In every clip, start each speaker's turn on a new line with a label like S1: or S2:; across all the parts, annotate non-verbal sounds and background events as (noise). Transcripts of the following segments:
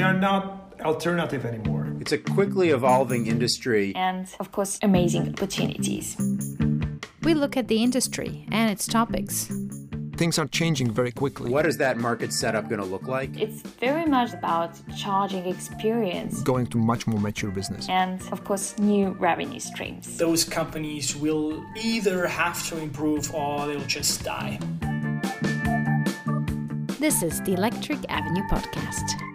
S1: We are not alternative anymore.
S2: It's a quickly evolving industry.
S3: And of course, amazing opportunities.
S4: We look at the industry and its topics.
S5: Things are changing very quickly.
S2: What is that market setup going to look like?
S3: It's very much about charging experience.
S5: Going to much more mature business.
S3: And of course, new revenue streams.
S6: Those companies will either have to improve or they'll just die.
S4: This is the Electric Avenue Podcast.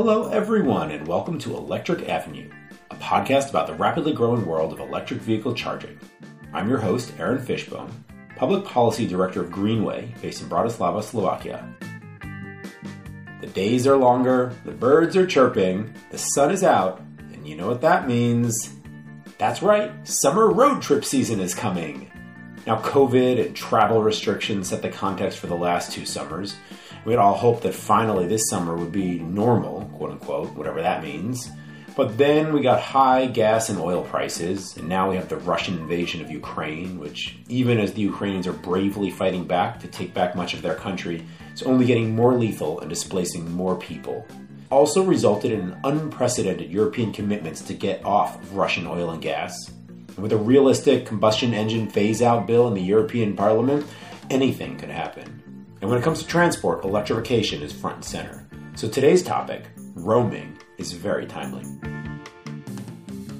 S7: Hello, everyone, and welcome to Electric Avenue, a podcast about the rapidly growing world of electric vehicle charging. I'm your host, Aaron Fishbone, Public Policy Director of Greenway, based in Bratislava, Slovakia. The days are longer, the birds are chirping, the sun is out, and you know what that means? That's right, summer road trip season is coming. Now, COVID and travel restrictions set the context for the last two summers. We had all hoped that finally this summer would be normal, quote unquote, whatever that means. But then we got high gas and oil prices, and now we have the Russian invasion of Ukraine, which, even as the Ukrainians are bravely fighting back to take back much of their country, is only getting more lethal and displacing more people. Also resulted in unprecedented European commitments to get off of Russian oil and gas, And with a realistic combustion engine phase out bill in the European Parliament, anything could happen. And when it comes to transport, electrification is front and center. So today's topic, roaming, is very timely.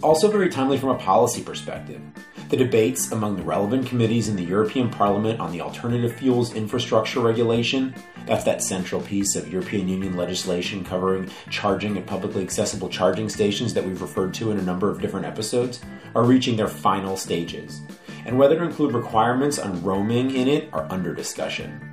S7: Also, very timely from a policy perspective. The debates among the relevant committees in the European Parliament on the Alternative Fuels Infrastructure Regulation that's that central piece of European Union legislation covering charging at publicly accessible charging stations that we've referred to in a number of different episodes, are reaching their final stages. And whether to include requirements on roaming in it are under discussion.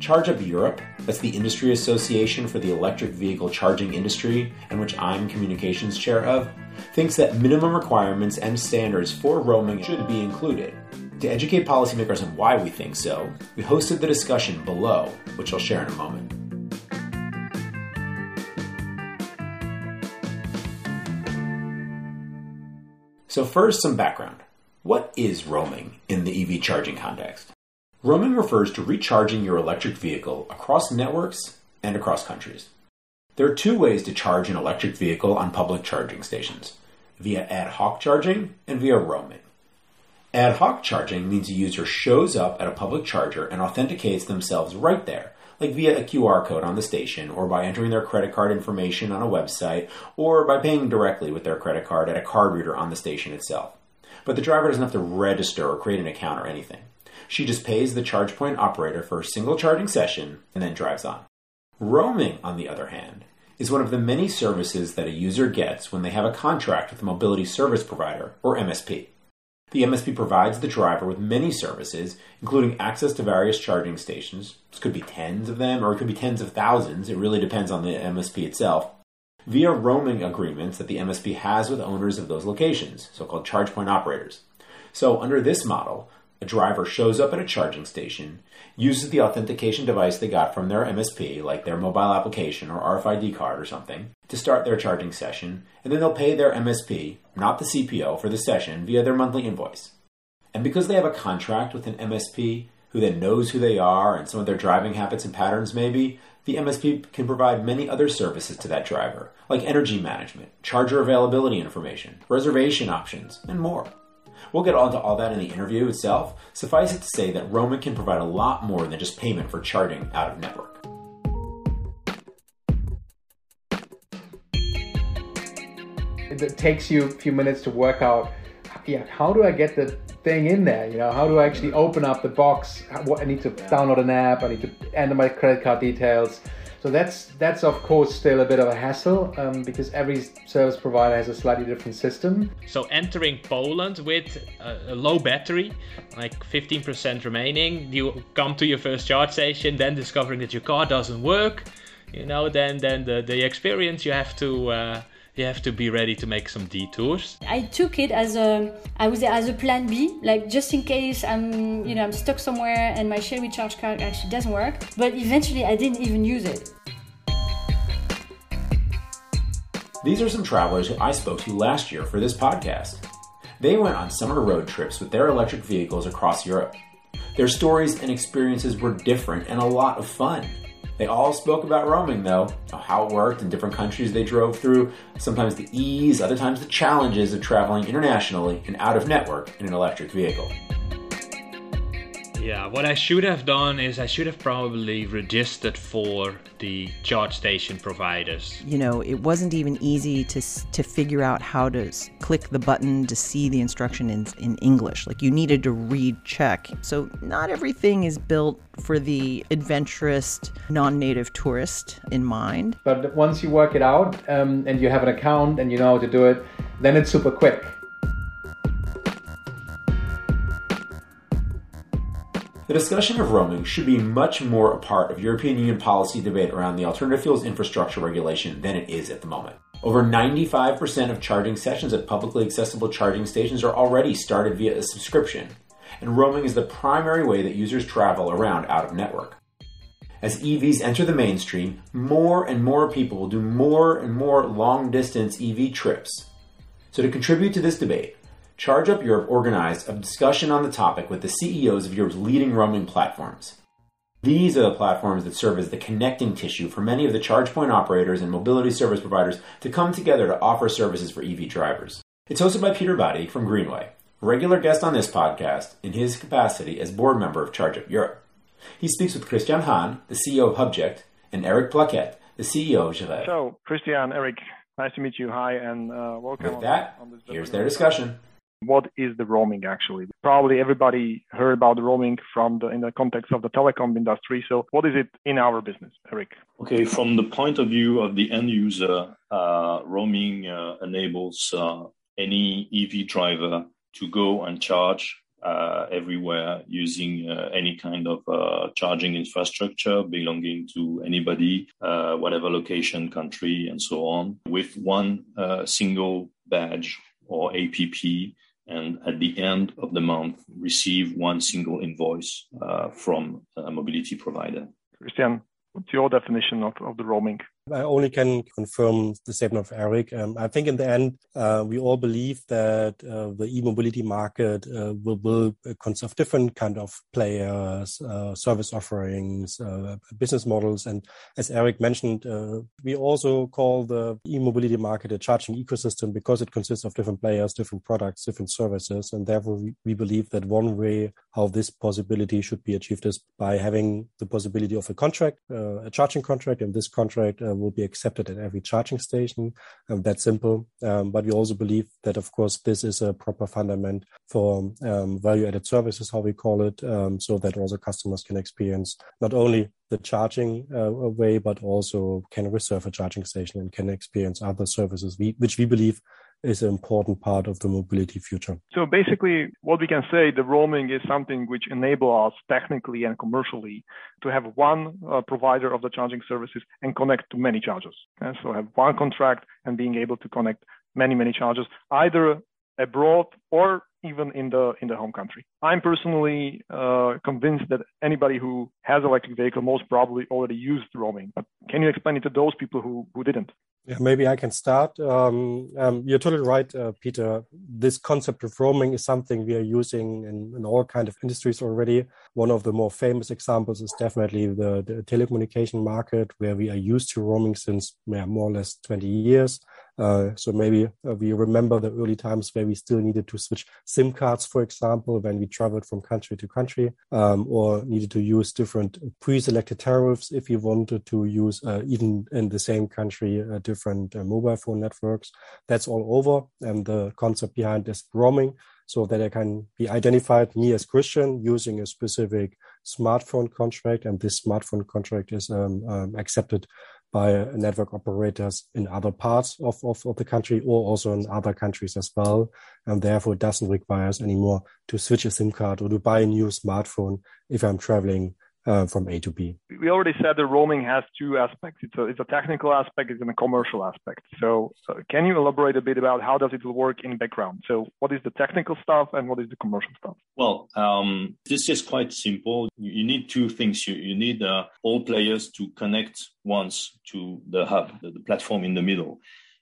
S7: Charge Up Europe, that's the industry association for the electric vehicle charging industry, and which I'm communications chair of, thinks that minimum requirements and standards for roaming should be included. To educate policymakers on why we think so, we hosted the discussion below, which I'll share in a moment. So, first, some background. What is roaming in the EV charging context? Roaming refers to recharging your electric vehicle across networks and across countries. There are two ways to charge an electric vehicle on public charging stations via ad hoc charging and via roaming. Ad hoc charging means a user shows up at a public charger and authenticates themselves right there, like via a QR code on the station, or by entering their credit card information on a website, or by paying directly with their credit card at a card reader on the station itself. But the driver doesn't have to register or create an account or anything. She just pays the charge point operator for a single charging session and then drives on. Roaming, on the other hand, is one of the many services that a user gets when they have a contract with a mobility service provider, or MSP. The MSP provides the driver with many services, including access to various charging stations. This could be tens of them, or it could be tens of thousands. It really depends on the MSP itself. Via roaming agreements that the MSP has with owners of those locations, so called charge point operators. So, under this model, a driver shows up at a charging station, uses the authentication device they got from their MSP, like their mobile application or RFID card or something, to start their charging session, and then they'll pay their MSP, not the CPO, for the session via their monthly invoice. And because they have a contract with an MSP who then knows who they are and some of their driving habits and patterns maybe, the MSP can provide many other services to that driver, like energy management, charger availability information, reservation options, and more. We'll get onto all that in the interview itself. Suffice it to say that roaming can provide a lot more than just payment for charting out of network.
S8: It takes you a few minutes to work out, yeah, how do I get the thing in there? You know, how do I actually open up the box? What I need to download an app. I need to enter my credit card details. So that's that's of course still a bit of a hassle um, because every service provider has a slightly different system.
S9: So entering Poland with a, a low battery, like 15% remaining, you come to your first charge station, then discovering that your car doesn't work, you know, then then the, the experience you have to uh, you have to be ready to make some detours.
S10: I took it as a I would say as a plan B, like just in case I'm you know I'm stuck somewhere and my Shell Recharge card actually doesn't work. But eventually I didn't even use it.
S7: These are some travelers who I spoke to last year for this podcast. They went on summer road trips with their electric vehicles across Europe. Their stories and experiences were different and a lot of fun. They all spoke about roaming, though, how it worked in different countries they drove through, sometimes the ease, other times the challenges of traveling internationally and out of network in an electric vehicle.
S9: Yeah, what I should have done is I should have probably registered for the charge station providers.
S11: You know, it wasn't even easy to to figure out how to click the button to see the instruction in, in English. Like you needed to read Czech. So not everything is built for the adventurous non-native tourist in mind.
S8: But once you work it out um, and you have an account and you know how to do it, then it's super quick.
S7: The discussion of roaming should be much more a part of European Union policy debate around the alternative fuels infrastructure regulation than it is at the moment. Over 95% of charging sessions at publicly accessible charging stations are already started via a subscription, and roaming is the primary way that users travel around out of network. As EVs enter the mainstream, more and more people will do more and more long distance EV trips. So, to contribute to this debate, Charge Up Europe organized a discussion on the topic with the CEOs of Europe's leading roaming platforms. These are the platforms that serve as the connecting tissue for many of the charge point operators and mobility service providers to come together to offer services for EV drivers. It's hosted by Peter Badi from Greenway, regular guest on this podcast in his capacity as board member of Charge Up Europe. He speaks with Christian Hahn, the CEO of Hubject, and Eric Plaquet, the CEO of Gireve.
S12: So, Christian, Eric, nice to meet you. Hi, and uh, welcome.
S7: With that, here's their discussion
S12: what is the roaming actually? Probably everybody heard about the roaming from the in the context of the telecom industry. So what is it in our business, Eric?
S13: Okay, from the point of view of the end user, uh, roaming uh, enables uh, any EV driver to go and charge uh, everywhere using uh, any kind of uh, charging infrastructure belonging to anybody, whatever location, country, and so on, with one single badge or APP and at the end of the month receive one single invoice uh, from a mobility provider.
S12: Christian, what's your definition of, of the roaming?
S14: I only can confirm the statement of Eric. Um, I think in the end, uh, we all believe that uh, the e-mobility market uh, will, will consist of different kind of players, uh, service offerings, uh, business models. And as Eric mentioned, uh, we also call the e-mobility market a charging ecosystem because it consists of different players, different products, different services. And therefore, we, we believe that one way how this possibility should be achieved is by having the possibility of a contract, a charging contract, and this contract uh, will be accepted at every charging station. Um, simple. Um, but we also believe that, of course, this is a proper fundament for um, value-added services, how we call it, um, so that also customers can experience not only the charging uh, way, but also can reserve a charging station and can experience other services, we, which we believe is an important part of the mobility future.
S12: So basically, what we can say, the roaming is something which enables us technically and commercially to have one uh, provider of the charging services and connect to many chargers. And so have one contract and being able to connect many, many chargers, either abroad or even in the in the home country. I'm personally uh, convinced that anybody who has electric vehicle most probably already used roaming. But can you explain it to those people who who didn't?
S14: Yeah, maybe I can start. Um, um, you're totally right, uh, Peter. This concept of roaming is something we are using in, in, all kind of industries already. One of the more famous examples is definitely the, the telecommunication market, where we are used to roaming since yeah, more or less 20 years. Uh, so maybe uh, we remember the early times where we still needed to switch SIM cards, for example, when we traveled from country to country, um, or needed to use different pre-selected tariffs if you wanted to use uh, even in the same country uh, different uh, mobile phone networks. That's all over, and the concept behind is roaming, so that I can be identified me as Christian using a specific smartphone contract, and this smartphone contract is um, um, accepted by network operators in other parts of, of, of, the country or also in other countries as well. And therefore, it doesn't require us anymore to switch a SIM card or to buy a new smartphone if I'm traveling uh, from A to B.
S12: We already said that roaming has two aspects. It's a, it's a technical aspect, it's a commercial aspect. So uh, can you elaborate a bit about how does it work in background? So what is the technical stuff and what is the commercial stuff?
S13: Well, um, this is quite simple. You, you need two things. You, you need uh, all players to connect once to the hub, the, the platform in the middle.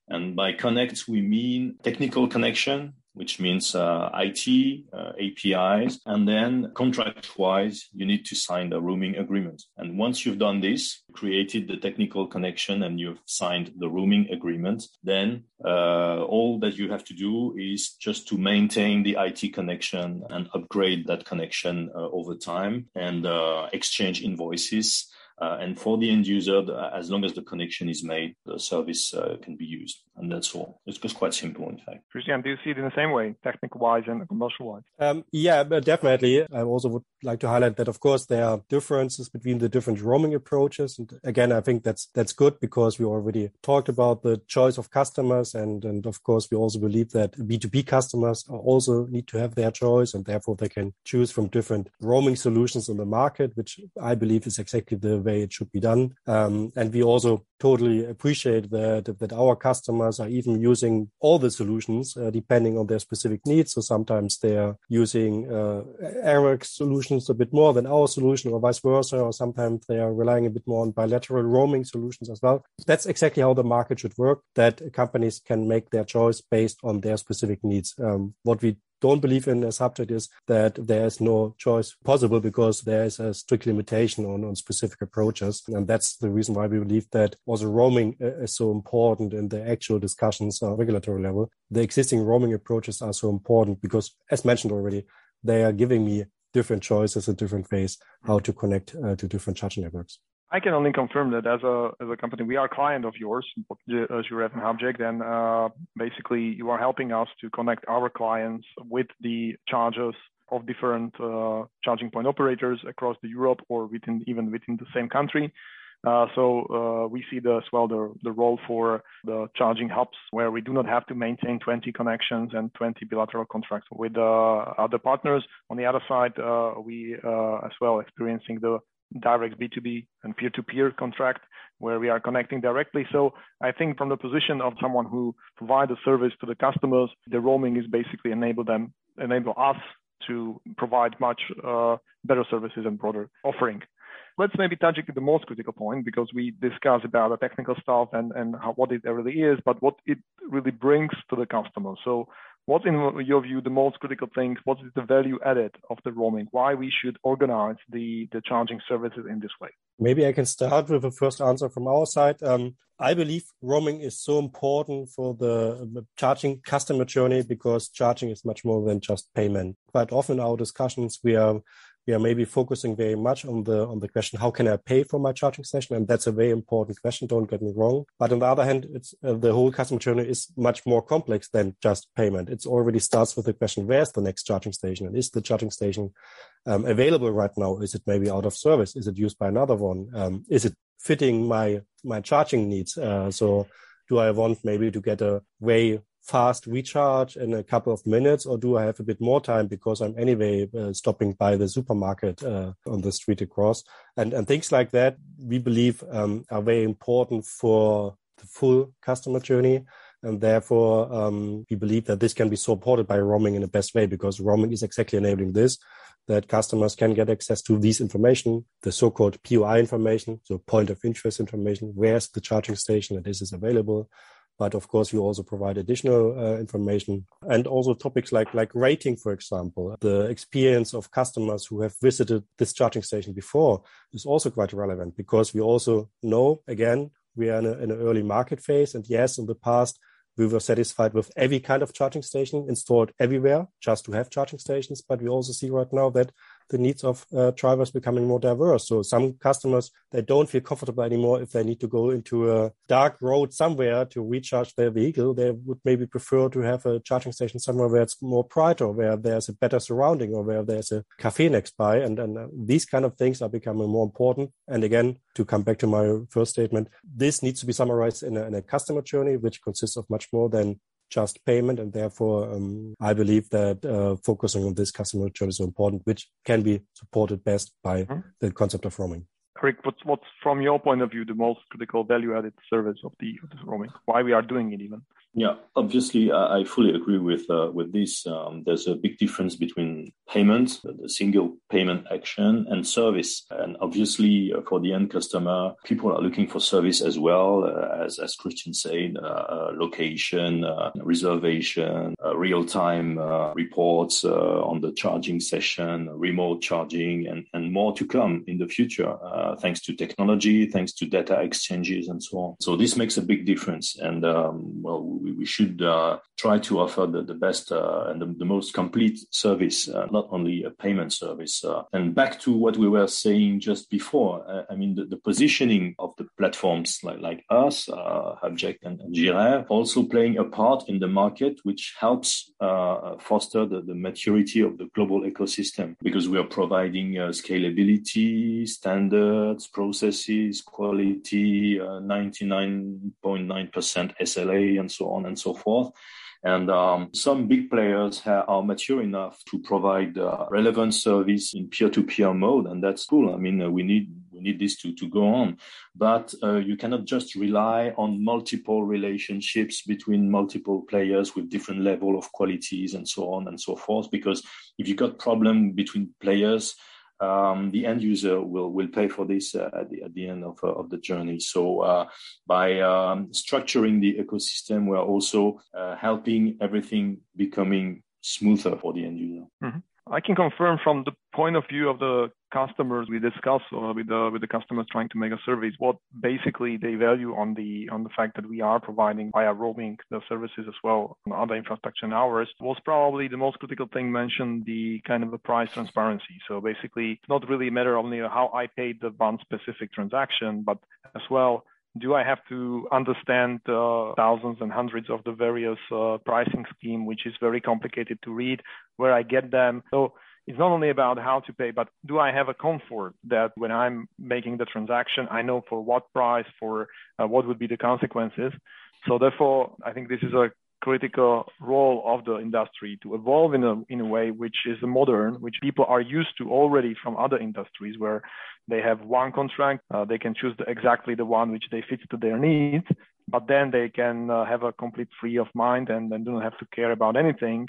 S13: And by connect, we mean technical connection which means uh, IT, uh, APIs, and then contract-wise, you need to sign the roaming agreement. And once you've done this, created the technical connection, and you've signed the roaming agreement, then uh, all that you have to do is just to maintain the IT connection and upgrade that connection uh, over time and uh, exchange invoices uh, and for the end user, the, as long as the connection is made, the service uh, can be used. And that's all. It's just quite simple, in fact.
S12: Christian, do you see it in the same way, technical wise and commercial wise?
S14: Um, yeah, definitely. I also would like to highlight that, of course, there are differences between the different roaming approaches. And again, I think that's that's good because we already talked about the choice of customers. And, and of course, we also believe that B2B customers also need to have their choice and therefore they can choose from different roaming solutions on the market, which I believe is exactly the way it should be done. Um, and we also totally appreciate that that our customers are even using all the solutions uh, depending on their specific needs. So sometimes they are using uh, solutions a bit more than our solution, or vice versa. Or sometimes they are relying a bit more on bilateral roaming solutions as well. That's exactly how the market should work. That companies can make their choice based on their specific needs. Um, what we don't believe in Hubject is that there is no choice possible because there is a strict limitation on, on specific approaches. And that's the reason why we believe that also roaming uh, is so important in the actual discussions on regulatory level. The existing roaming approaches are so important because, as mentioned already, they are giving me different choices in different ways how to connect uh, to different charging networks.
S12: I can only confirm that as a as a company, we are a client of yours, Gireve and Hubject, and uh, basically you are helping us to connect our clients with the chargers of different uh, charging point operators across the Europe or within even within the same country. Uh, so uh, we see the, as well the, the role for the charging hubs where we do not have to maintain 20 connections and 20 bilateral contracts with uh, other partners. On the other side, uh, we as well experiencing the direct B2B and peer-to-peer contract where we are connecting directly. So I think from the position of someone who provides a service to the customers, the roaming is basically enable them, enable us to provide much uh, better services and broader offering. Let's maybe touch the most critical point because we discussed about the technical stuff and, and how, what it really is, but what it really brings to the customer. So What's in your view the most critical thing? What is the value added of the roaming? Why we should organize the, the charging services in this way?
S14: Maybe I can start with the first answer from our side. Um, I believe roaming is so important for the charging customer journey because charging is much more than just payment. Quite often our discussions, we are we are maybe focusing very much on the on the question how can I pay for my charging session, and that's a very important question. Don't get me wrong, but on the other hand, it's uh, the whole customer journey is much more complex than just payment. It already starts with the question where's the next charging station, and is the charging station um, available right now? Is it maybe out of service? Is it used by another one? Um, is it fitting my my charging needs? Uh, so do I want maybe to get a way fast recharge in a couple of minutes, or do I have a bit more time because I'm anyway uh, stopping by the supermarket uh, on the street across? And, and things like that, we believe um, are very important for the full customer journey. And therefore, um, we believe that this can be supported by roaming in the best way because roaming is exactly enabling this that customers can get access to these information, the so-called POI information, so point of interest information, where's the charging station that this is available, but of course, we also provide additional uh, information and also topics like, like rating, for example. The experience of customers who have visited this charging station before is also quite relevant because we also know, again, we are in, a, in an early market phase. And yes, in the past, we were satisfied with every kind of charging station installed everywhere just to have charging stations. But we also see right now that the needs of uh, drivers becoming more diverse. So some customers they don't feel comfortable anymore if they need to go into a dark road somewhere to recharge their vehicle. They would maybe prefer to have a charging station somewhere where it's more brighter, where there's a better surrounding, or where there's a cafe next by. And and uh, these kind of things are becoming more important. And again, to come back to my first statement, this needs to be summarized in a, in a customer journey, which consists of much more than just payment. And therefore, um, I believe that uh, focusing on this customer journey is so important, which can be supported best by mm-hmm. the concept of roaming.
S12: Rick, what's, what's from your point of view the most critical value-added service of the, of the roaming? Why we are doing it even?
S13: Yeah, obviously, I fully agree with uh, with this. Um, there's a big difference between payment, the single payment action, and service. And obviously, uh, for the end customer, people are looking for service as well, uh, as as Christian said, uh, uh, location, uh, reservation, real time reports on the charging session, remote charging, and and more to come in the future, thanks to technology, thanks to data exchanges, and so on. So this makes a big difference. And um, well, we, we should try to offer the, the best and the, the, most complete service not only a payment service. Uh, and back to what we were saying just before, uh, I mean, the, the, positioning of the platforms like, like us, uh, Hubject and, and Gireve, also playing a part in the market, which helps uh, foster the, the maturity of the global ecosystem because we are providing uh, scalability, standards, processes, quality, 99.9% uh, SLA, and so on and so forth. And um, some big players ha- are mature enough to provide uh, relevant service in peer-to-peer mode, and that's cool. I mean, uh, we need we need this to, to go on, but uh, you cannot just rely on multiple relationships between multiple players with different level of qualities and so on and so forth. Because if you got problem between players, um, the end user will will pay for this uh, at the at the end of uh, of the journey. So uh, by um, structuring the ecosystem, we are also uh, helping everything becoming smoother for the end user.
S12: Mm-hmm. I can confirm from the point of view of the customers we discuss uh, with the with the customers trying to make a service what basically they value on the on the fact that we are providing via roaming the services as well on other infrastructure and ours was probably the most critical thing mentioned the kind of the price transparency. So basically it's not really a matter only how i paid the one specific transaction but as well do I have to understand uh, thousands and hundreds of the various uh, pricing scheme, which is very complicated to read, where I get them? So it's not only about how to pay, but do I have a comfort that when I'm making the transaction, I know for what price, for uh, what would be the consequences. So therefore, I think this is a critical role of the industry to evolve in a, in a way which is modern, which people are used to already from other industries where they have one contract, uh, they can choose the, exactly the one which they fit to their needs, but then they can uh, have a complete free of mind and, and don't have to care about anything.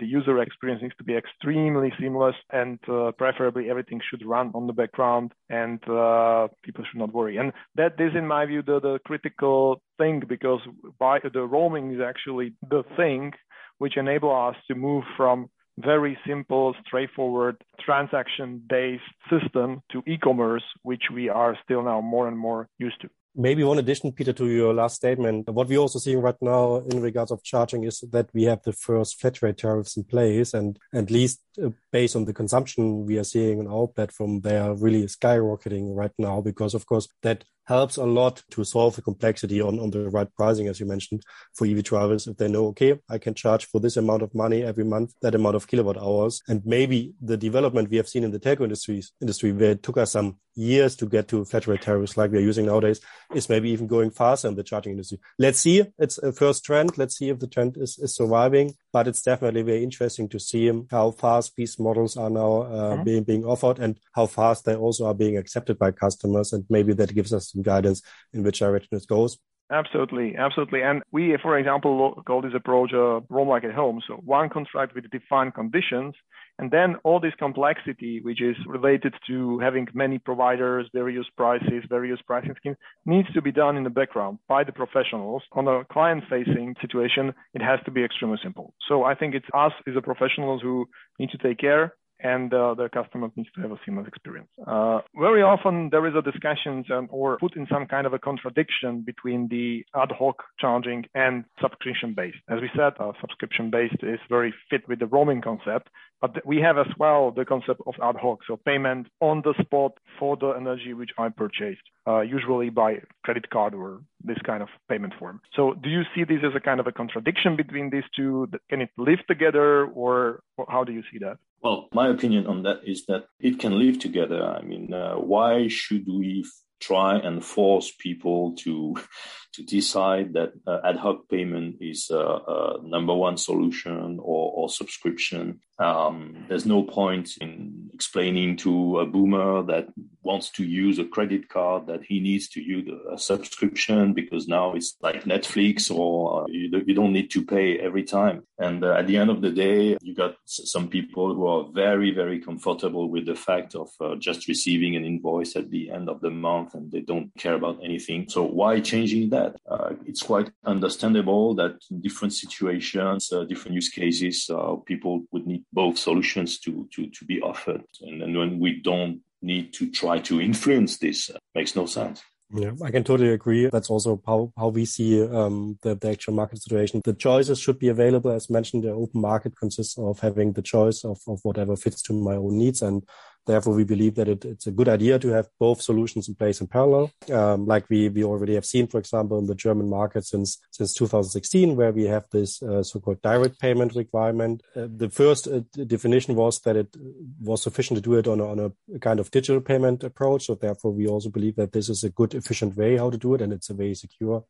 S12: The user experience needs to be extremely seamless and uh, preferably everything should run on the background and uh, people should not worry. And that is, in my view, the, the critical thing because by the roaming is actually the thing which enable us to move from very simple, straightforward, transaction based system to e commerce, which we are still now more and more used to.
S14: Maybe one addition, Peter, to your last statement. What we're also seeing right now in regards of charging is that we have the first flat rate tariffs in place, and at least uh, based on the consumption we are seeing on our platform, they are really skyrocketing right now because, of course, that helps a lot to solve the complexity on, on the right pricing, as you mentioned, for EV drivers. If they know, okay, I can charge for this amount of money every month, that amount of kilowatt hours. And maybe the development we have seen in the telco industries, industry where it took us some years to get to flat rate tariffs like we're using nowadays is maybe even going faster in the charging industry. Let's see. It's a first trend. Let's see if the trend is, is surviving, but it's definitely very interesting to see how fast these models are now uh, mm-hmm. being, being offered and how fast they also are being accepted by customers. And maybe that gives us some guidance in which direction it goes.
S12: Absolutely, absolutely. And we, for example, call this approach a roam like at home. So one contract with defined conditions, and then all this complexity, which is related to having many providers, various prices, various pricing schemes, needs to be done in the background by the professionals. On a client-facing situation, it has to be extremely simple. So I think it's us as the professionals who need to take care and uh, the customer needs to have a seamless experience. Uh, very often there is a discussion um, or put in some kind of a contradiction between the ad hoc charging and subscription based. As we said, uh, subscription based is very fit with the roaming concept, but we have as well the concept of ad hoc, so payment on the spot for the energy which I purchased, uh, usually by credit card or this kind of payment form. So do you see this as a kind of a contradiction between these two? Can it live together or how do you see that?
S13: Well, my opinion on that is that it can live together. I mean, uh, why should we try and force people to (laughs) to decide that uh, ad hoc payment is a, a number one solution or, or subscription. Um, there's no point in explaining to a boomer that wants to use a credit card that he needs to use a subscription because now it's like Netflix or you, you don't need to pay every time. And uh, at the end of the day, you got some people who are very, very comfortable with the fact of uh, just receiving an invoice at the end of the month and they don't care about anything. So why changing that? Uh, it's quite understandable that different situations, uh, different use cases, uh, people would need both solutions to, to, to be offered. And, and when we don't need to try to influence this, uh, makes no sense.
S14: Yeah, I can totally agree. That's also how, how we see um, the, the actual market situation. The choices should be available. As mentioned, the open market consists of having the choice of, of whatever fits to my own needs. And Therefore, we believe that it, it's a good idea to have both solutions in place in parallel, um, like we, we already have seen, for example, in the German market since since 2016, where we have this uh, so-called direct payment requirement. Uh, the first uh, definition was that it was sufficient to do it on a, on a kind of digital payment approach. So therefore, we also believe that this is a good, efficient way how to do it, and it's a very secure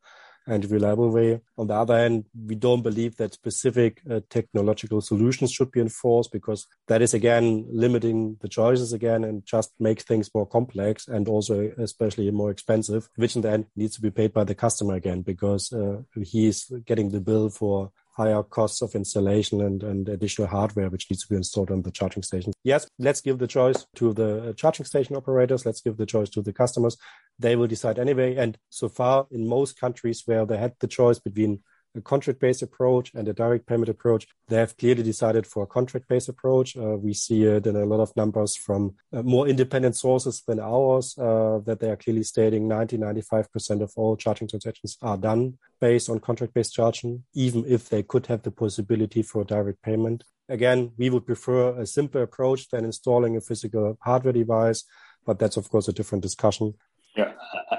S14: and reliable way. On the other hand, we don't believe that specific uh, technological solutions should be enforced because that is again limiting the choices again and just makes things more complex and also especially more expensive, which in the end needs to be paid by the customer again because uh, he's getting the bill for higher costs of installation and, and additional hardware which needs to be installed on the charging station. Yes, let's give the choice to the uh, charging station operators. Let's give the choice to the customers. They will decide anyway. And so far, in most countries where they had the choice between a contract-based approach and a direct payment approach. They have clearly decided for a contract-based approach. Uh, we see it in a lot of numbers from uh, more independent sources than ours uh, that they are clearly stating 90, 95% of all charging transactions are done based on contract-based charging, even if they could have the possibility for direct payment. Again, we would prefer a simpler approach than installing a physical hardware device, but that's of course a different discussion.
S13: Yeah,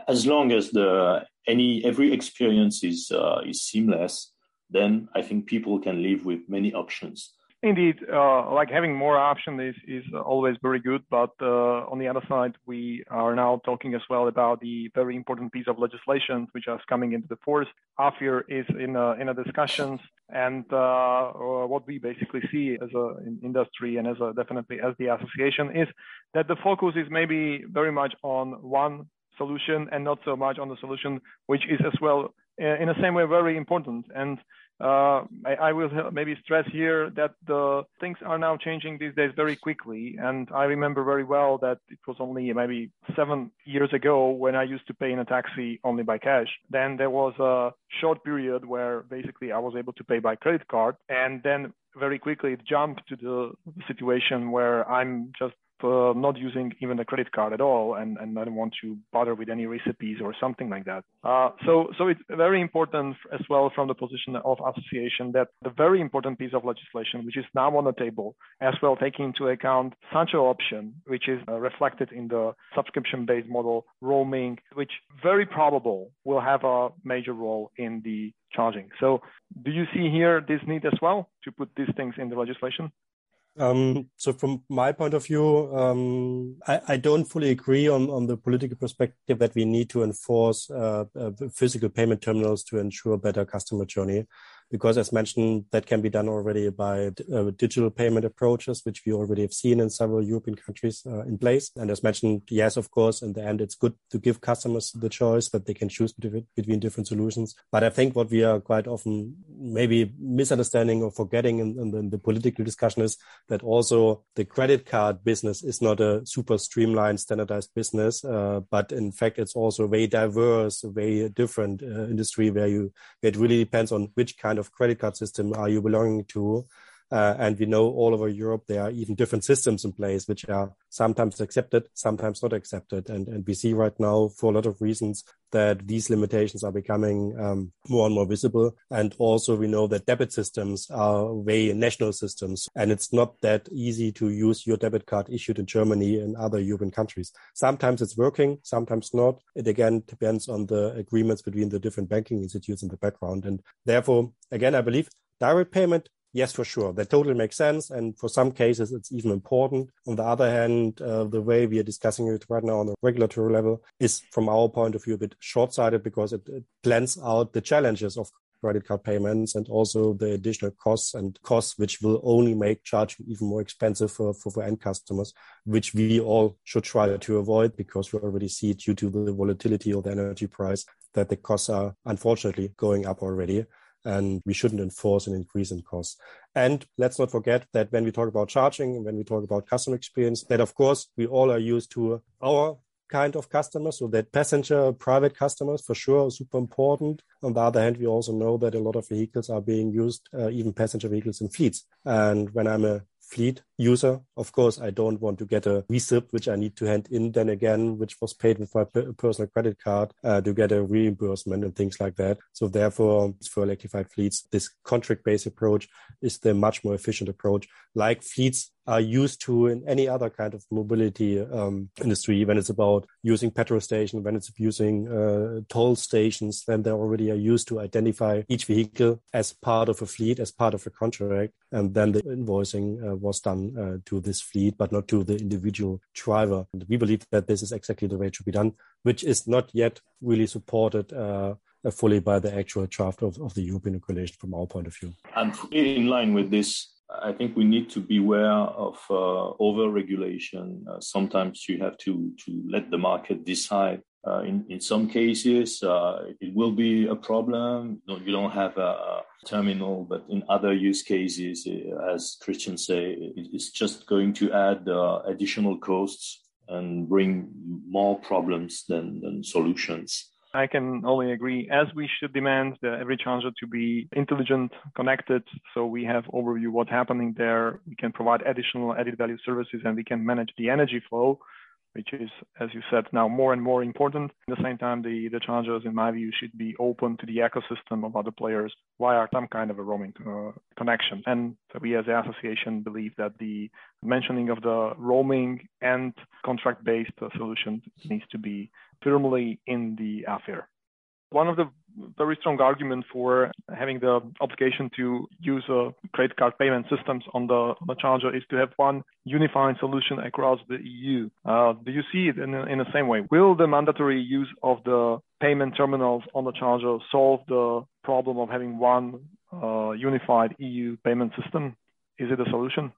S13: as long as the any every experience is uh, is seamless, then I think people can live with many options.
S12: Indeed, uh, like having more options is, is always very good. But uh, on the other side, we are now talking as well about the very important piece of legislation which is coming into the force. AFIR is in a, in a discussions, and uh, what we basically see as an industry and as a, definitely as the association is that the focus is maybe very much on one solution and not so much on the solution, which is as well uh, in the same way very important. And uh, I, I, will maybe stress here that the things are now changing these days very quickly. And I remember very well that it was only maybe seven years ago when I used to pay in a taxi only by cash. Then there was a short period where basically I was able to pay by credit card. And then very quickly it jumped to the situation where I'm just uh, not using even a credit card at all, and, and I don't want to bother with any recipes or something like that. Uh, so, so it's very important as well from the position of association that the very important piece of legislation, which is now on the table, as well taking into account such an option, which is uh, reflected in the subscription-based model roaming, which very probable will have a major role in the charging. So, do you see here this need as well to put these things in the legislation?
S14: Um, so from my point of view, um, I, I, don't fully agree on, on the political perspective that we need to enforce uh, uh, physical payment terminals to ensure better customer journey because as mentioned, that can be done already by uh, digital payment approaches, which we already have seen in several European countries uh, in place. And as mentioned, yes, of course, in the end, it's good to give customers the choice that they can choose between different solutions. But I think what we are quite often maybe misunderstanding or forgetting in, in, the, in the political discussion is that also the credit card business is not a super streamlined, standardized business, uh, but in fact, it's also a very diverse, very different uh, industry where you, it really depends on which kind of of credit card system are you belonging to? Uh, and we know all over Europe there are even different systems in place which are sometimes accepted, sometimes not accepted. And, and we see right now, for a lot of reasons, that these limitations are becoming um, more and more visible. And also, we know that debit systems are very national systems, and it's not that easy to use your debit card issued in Germany and other European countries. Sometimes it's working, sometimes not. It again depends on the agreements between the different banking institutes in the background. And therefore, again, I believe direct payment Yes, for sure. That totally makes sense. And for some cases, it's even important. On the other hand, uh, the way we are discussing it right now on a regulatory level is, from our point of view, a bit short sighted because it, it blends out the challenges of credit card payments and also the additional costs and costs which will only make charging even more expensive for, for, for end customers, which we all should try to avoid because we already see due to the volatility of the energy price that the costs are unfortunately going up already and we shouldn't enforce an increase in costs. And let's not forget that when we talk about charging, when we talk about customer experience, that of course we all are used to our kind of customers, so that passenger private customers for sure super important. On the other hand, we also know that a lot of vehicles are being used, uh, even passenger vehicles in fleets. And when I'm a fleet user. Of course, I don't want to get a receipt which I need to hand in then again, which was paid with my personal credit card uh, to get a reimbursement and things like that. So therefore, for electrified fleets, this contract-based approach is the much more efficient approach. Like fleets are used to in any other kind of mobility um, industry when it's about using petrol station, when it's using uh, toll stations, then they already are used to identify each vehicle as part of a fleet, as part of a contract, and then the invoicing uh, was done uh, to this fleet, but not to the individual driver. And we believe that this is exactly the way it should be done, which is not yet really supported uh, fully by the actual draft of, of the European regulation from our point of view.
S13: And in line with this, I think we need to beware of uh, over-regulation. Uh, sometimes you have to to let the market decide. Uh, in in some cases, uh, it will be a problem. No, you don't have a, a, terminal, but in other use cases, uh, as Christians say, it's just going to add uh, additional costs and bring more problems than, than solutions.
S12: I can only agree. As we should demand every charger to be intelligent, connected, so we have overview what's happening there. We can provide additional added value services, and we can manage the energy flow, which is, as you said, now more and more important. At the same time, the the chargers, in my view, should be open to the ecosystem of other players via some kind of a roaming uh, connection. And we, as the association, believe that the mentioning of the roaming and contract-based solution needs to be firmly in the AFIR. One of the very strong argument for having the obligation to use a credit card payment systems on the, on the charger is to have one unifying solution across the EU. Uh, do you see it in, in the same way? Will the mandatory use of the payment terminals on the charger solve the problem of having one uh, unified EU payment system? Is it a solution?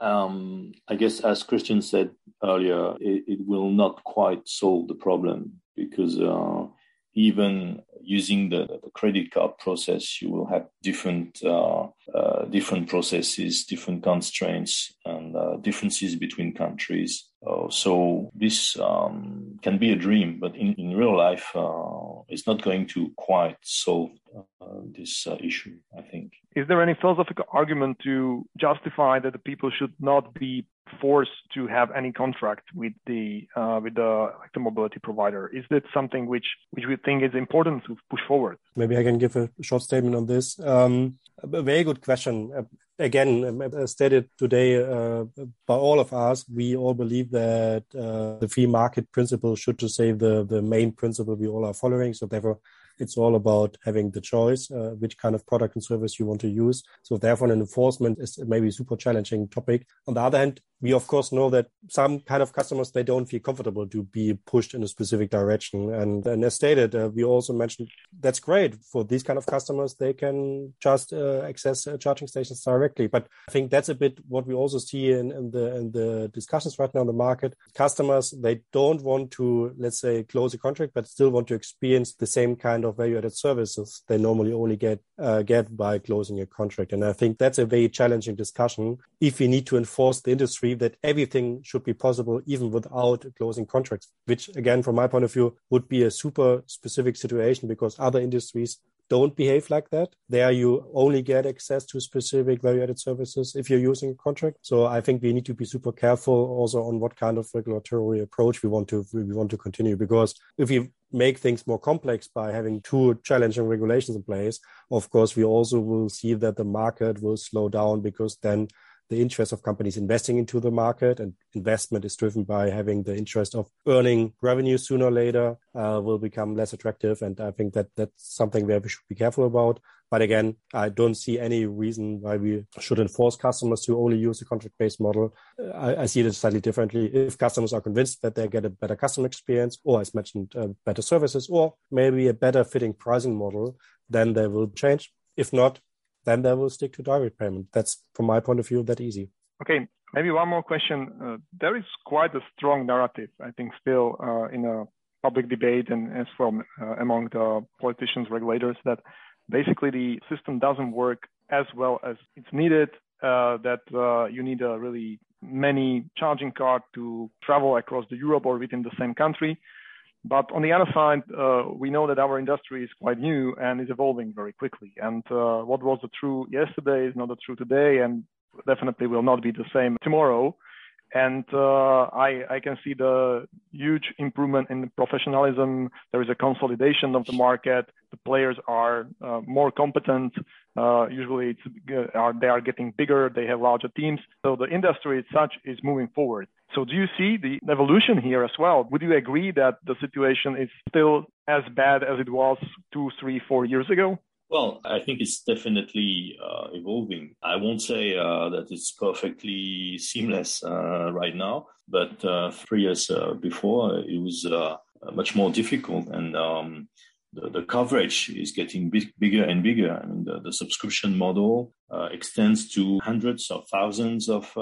S13: Um, I guess, as Christian said earlier, it, it, will not quite solve the problem because uh, even using the, the, credit card process, you will have different uh, uh, different processes, different constraints, and uh, differences between countries. Uh, so this um, can be a dream, but in, in real life, uh, it's not going to quite solve this issue. I think.
S12: Is there any philosophical argument to justify that the people should not be forced to have any contract with the uh, with the electromobility provider? Is that something which which we think is important to push forward?
S14: Maybe I can give a short statement on this. Um, a very good question. Uh, again, um, stated today uh, by all of us, we all believe that uh, the free market principle should, to say, the the main principle we all are following. So therefore, it's all about having the choice, uh, which kind of product and service you want to use. So therefore, an enforcement is maybe a super challenging topic. On the other hand, we of course know that some kind of customers they don't feel comfortable to be pushed in a specific direction. And, and as stated uh, we also mentioned that's great. For these kind of customers they can just uh, access uh, charging stations directly. But i think that's a bit what we also see in, in the in the discussions right now in the market. Customers they don't want to let's say close a contract but still want to experience the same kind of value added services they normally only get uh, get by closing a contract. And i think that's a very challenging discussion. If we need to enforce the industry believe that everything should be possible even without closing contracts, which again, from my point of view, would be a super specific situation because other industries don't behave like that. There you only get access to specific value added services if you're using a contract. So I think we need to be super careful also on what kind of regulatory approach we want to we want to continue because if you make things more complex by having two challenging regulations in place, of course we also will see that the market will slow down because then the interest of companies investing into the market and investment is driven by having the interest of earning revenue sooner or later uh, will become less attractive. And i think that that's something where we should be careful about. But again i don't see any reason why we shouldn't force customers to only use a contract based model I, I, see it slightly differently. If customers are convinced that they get a better customer experience or as mentioned uh, better services or maybe a better fitting pricing model then they will change. If not, then they will stick to direct payment. That's from my point of view that easy.
S12: Okay, maybe one more question. Uh, there is quite a strong narrative, I think, still uh, in a public debate and as from uh, among the politicians, regulators, that basically the system doesn't work as well as it's needed. Uh, that uh, you need a really many charging card to travel across the Europe or within the same country. But on the other side, uh, we know that our industry is quite new and is evolving very quickly. And uh, what was the true yesterday is not the true today, and definitely will not be the same tomorrow. And uh, I, I, can see the huge improvement in professionalism. There is a consolidation of the market. The players are uh, more competent. Uh, usually, it's, are, they are getting bigger. They have larger teams. So the industry as such is moving forward. So do you see the evolution here as well? Would you agree that the situation is still as bad as it was two, three, four years ago?
S13: Well, I think it's definitely uh, evolving. I won't say uh, that it's perfectly seamless uh, right now, but uh, three years uh, before it was uh, much more difficult, and um, the, the, coverage is getting big, bigger and bigger. I mean, the, the subscription model extends to hundreds of thousands of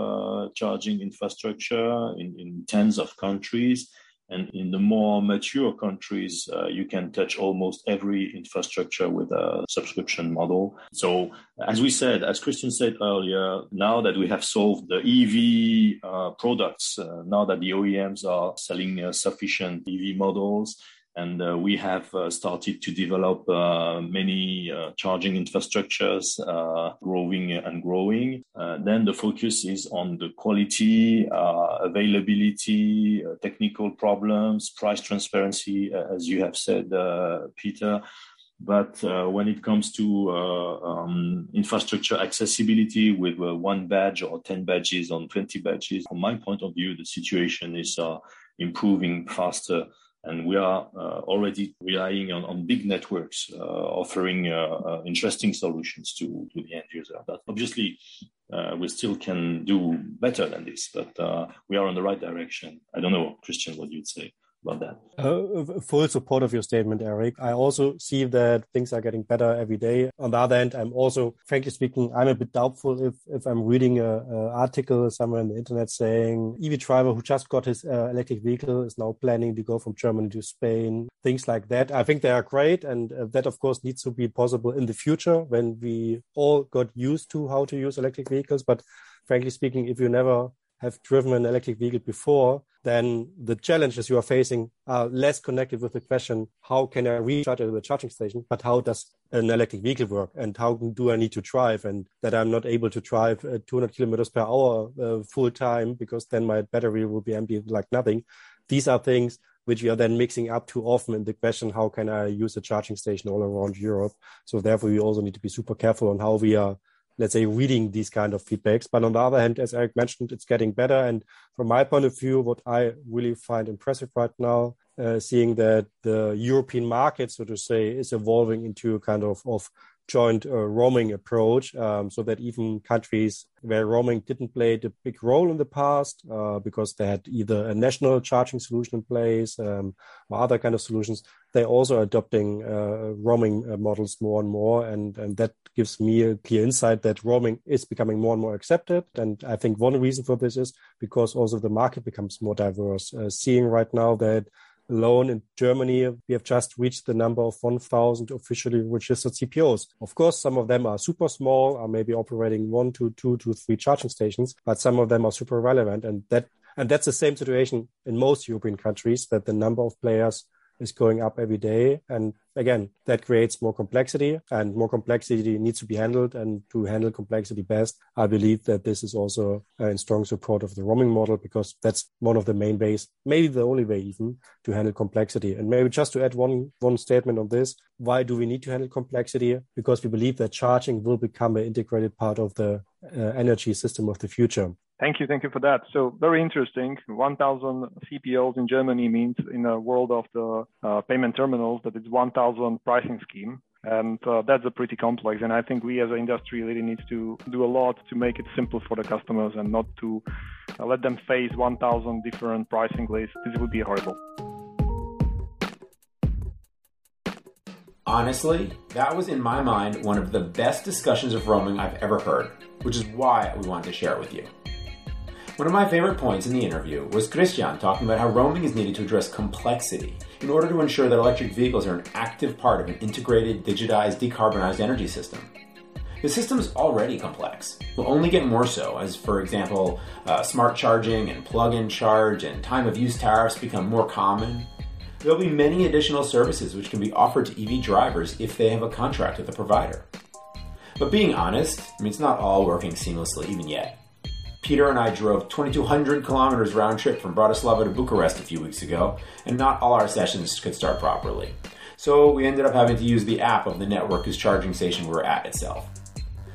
S13: charging infrastructure in, in tens of countries and in the more mature countries, uh, you can touch almost every infrastructure with a subscription model. So, as we said, as Christian said earlier, now that we have solved the EV uh, products, uh, now that the OEMs are selling uh, sufficient EV models, and uh, we have uh, started to develop uh, many uh, charging infrastructures, uh, growing and growing. Uh, then the focus is on the quality, availability, technical problems, price transparency, as you have said, Peter. But when it comes to um, infrastructure accessibility with one badge or 10 badges on 20 badges, from my point of view, the situation is improving faster and we are uh, already relying on, on big networks uh, offering uh, interesting solutions to, to the end user. But obviously, we still can do better than this, but we are on the right direction. I don't know, Christian, what you'd say that.
S14: Uh, full support of your statement, Eric. I also see that things are getting better every day. On the other hand, I'm also, frankly speaking, I'm a bit doubtful if, if I'm reading a, a article somewhere on the internet saying EV driver who just got his uh, electric vehicle is now planning to go from Germany to Spain, things like that. I think they are great. And uh, that, of course, needs to be possible in the future when we all got used to how to use electric vehicles. But frankly speaking, if you never have driven an electric vehicle before, then the challenges you are facing are less connected with the question, how can I recharge at the charging station? But how does an electric vehicle work? And how do I need to drive? And that I'm not able to drive uh, 200 kilometers per hour uh, full time because then my battery will be empty like nothing. These are things which we are then mixing up too often in the question, how can I use a charging station all around Europe? So therefore, we also need to be super careful on how we are let's say reading these kind of feedbacks. But on the other hand, as Eric mentioned, it's getting better. And from my point of view, what I really find impressive right now, uh, seeing that the European market, so to say, is evolving into a kind of, of joint uh, roaming approach um, so that even countries where roaming didn't play a big role in the past uh, because they had either a national charging solution in place um, or other kind of solutions they're also adopting uh, roaming uh, models more and more. And, and that gives me a clear insight that roaming is becoming more and more accepted. And i think one reason for this is because also the market becomes more diverse. Uh, seeing right now that alone in Germany, we have just reached the number of 1,000 officially registered CPOs. Of course, some of them are super small, are maybe operating one to two to three charging stations, but some of them are super relevant. And that, and that's the same situation in most European countries that the number of players is going up every day. And again, that creates more complexity and more complexity needs to be handled. And to handle complexity best, I believe that this is also in strong support of the roaming model because that's one of the main ways, maybe the only way even to handle complexity. And maybe just to add one, one statement on this, why do we need to handle complexity? Because we believe that charging will become an integrated part of the uh, energy system of the future.
S12: Thank you, thank you for that. So very interesting. 1,000 CPOs in Germany means in a world of the uh, payment terminals that it's 1,000 pricing scheme. And uh, that's a pretty complex. And I think we as an industry really needs to do a lot to make it simple for the customers and not to uh, let them face 1,000 different pricing lists. This would be horrible.
S7: Honestly, that was in my mind one of the best discussions of roaming I've ever heard, which is why we wanted to share it with you. One of my favorite points in the interview was Christian talking about how roaming is needed to address complexity in order to ensure that electric vehicles are an active part of an integrated, digitized, decarbonized energy system. The system is already complex, will only get more so as, for example, uh, smart charging and plug and charge and time of use tariffs become more common There'll be many additional services which can be offered to EV drivers if they have a contract with a provider. But being honest, I mean, it's not all working seamlessly even yet. Peter and I drove 2,200 kilometers round trip from Bratislava to Bucharest a few weeks ago, and not all our sessions could start properly. So we ended up having to use the app of the network whose charging station we were at itself.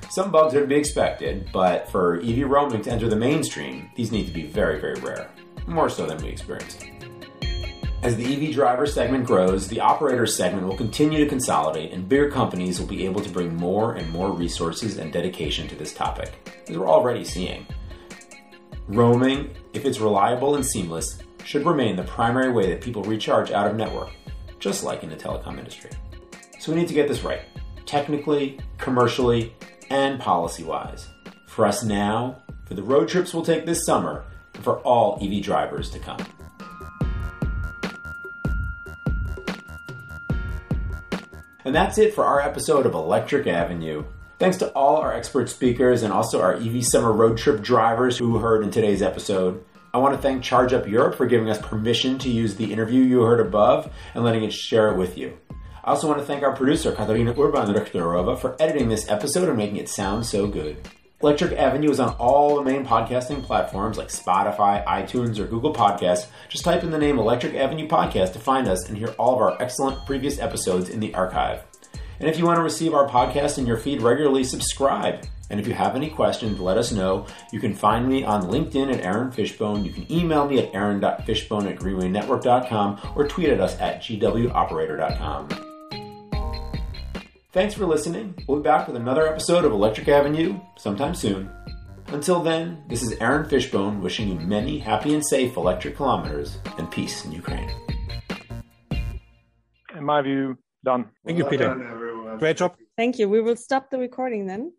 S7: Some bugs are to be expected, but for EV roaming to enter the mainstream, these need to be very, very rare. More so than we experienced. As the EV driver segment grows, the operator segment will continue to consolidate, and bigger companies will be able to bring more and more resources and dedication to this topic, as we're already seeing. Roaming, if it's reliable and seamless, should remain the primary way that people recharge out of network, just like in the telecom industry. So we need to get this right, technically, commercially, and policy wise. For us now, for the road trips we'll take this summer, and for all EV drivers to come. And that's it for our episode of Electric Avenue. Thanks to all our expert speakers and also our EV Summer Road Trip drivers who heard in today's episode. I want to thank Charge Up Europe for giving us permission to use the interview you heard above and letting us share it with you. I also want to thank our producer, Katarina Urban Richterova, for editing this episode and making it sound so good. Electric Avenue is on all the main podcasting platforms like Spotify, iTunes, or Google Podcasts. Just type in the name Electric Avenue Podcast to find us and hear all of our excellent previous episodes in the archive. And if you want to receive our podcast in your feed regularly, subscribe. And if you have any questions, let us know. You can find me on LinkedIn at Aaron Fishbone. You can email me at aaron.fishbone at greenwaynetwork.com or tweet at us at gwoperator.com. Thanks for listening. We'll be back with another episode of Electric Avenue sometime soon. Until then, this is Aaron Fishbone wishing you many happy and safe electric kilometers and peace in Ukraine.
S12: In my view, done.
S14: Thank you, Peter. Great job.
S15: Thank you. We will stop the recording then.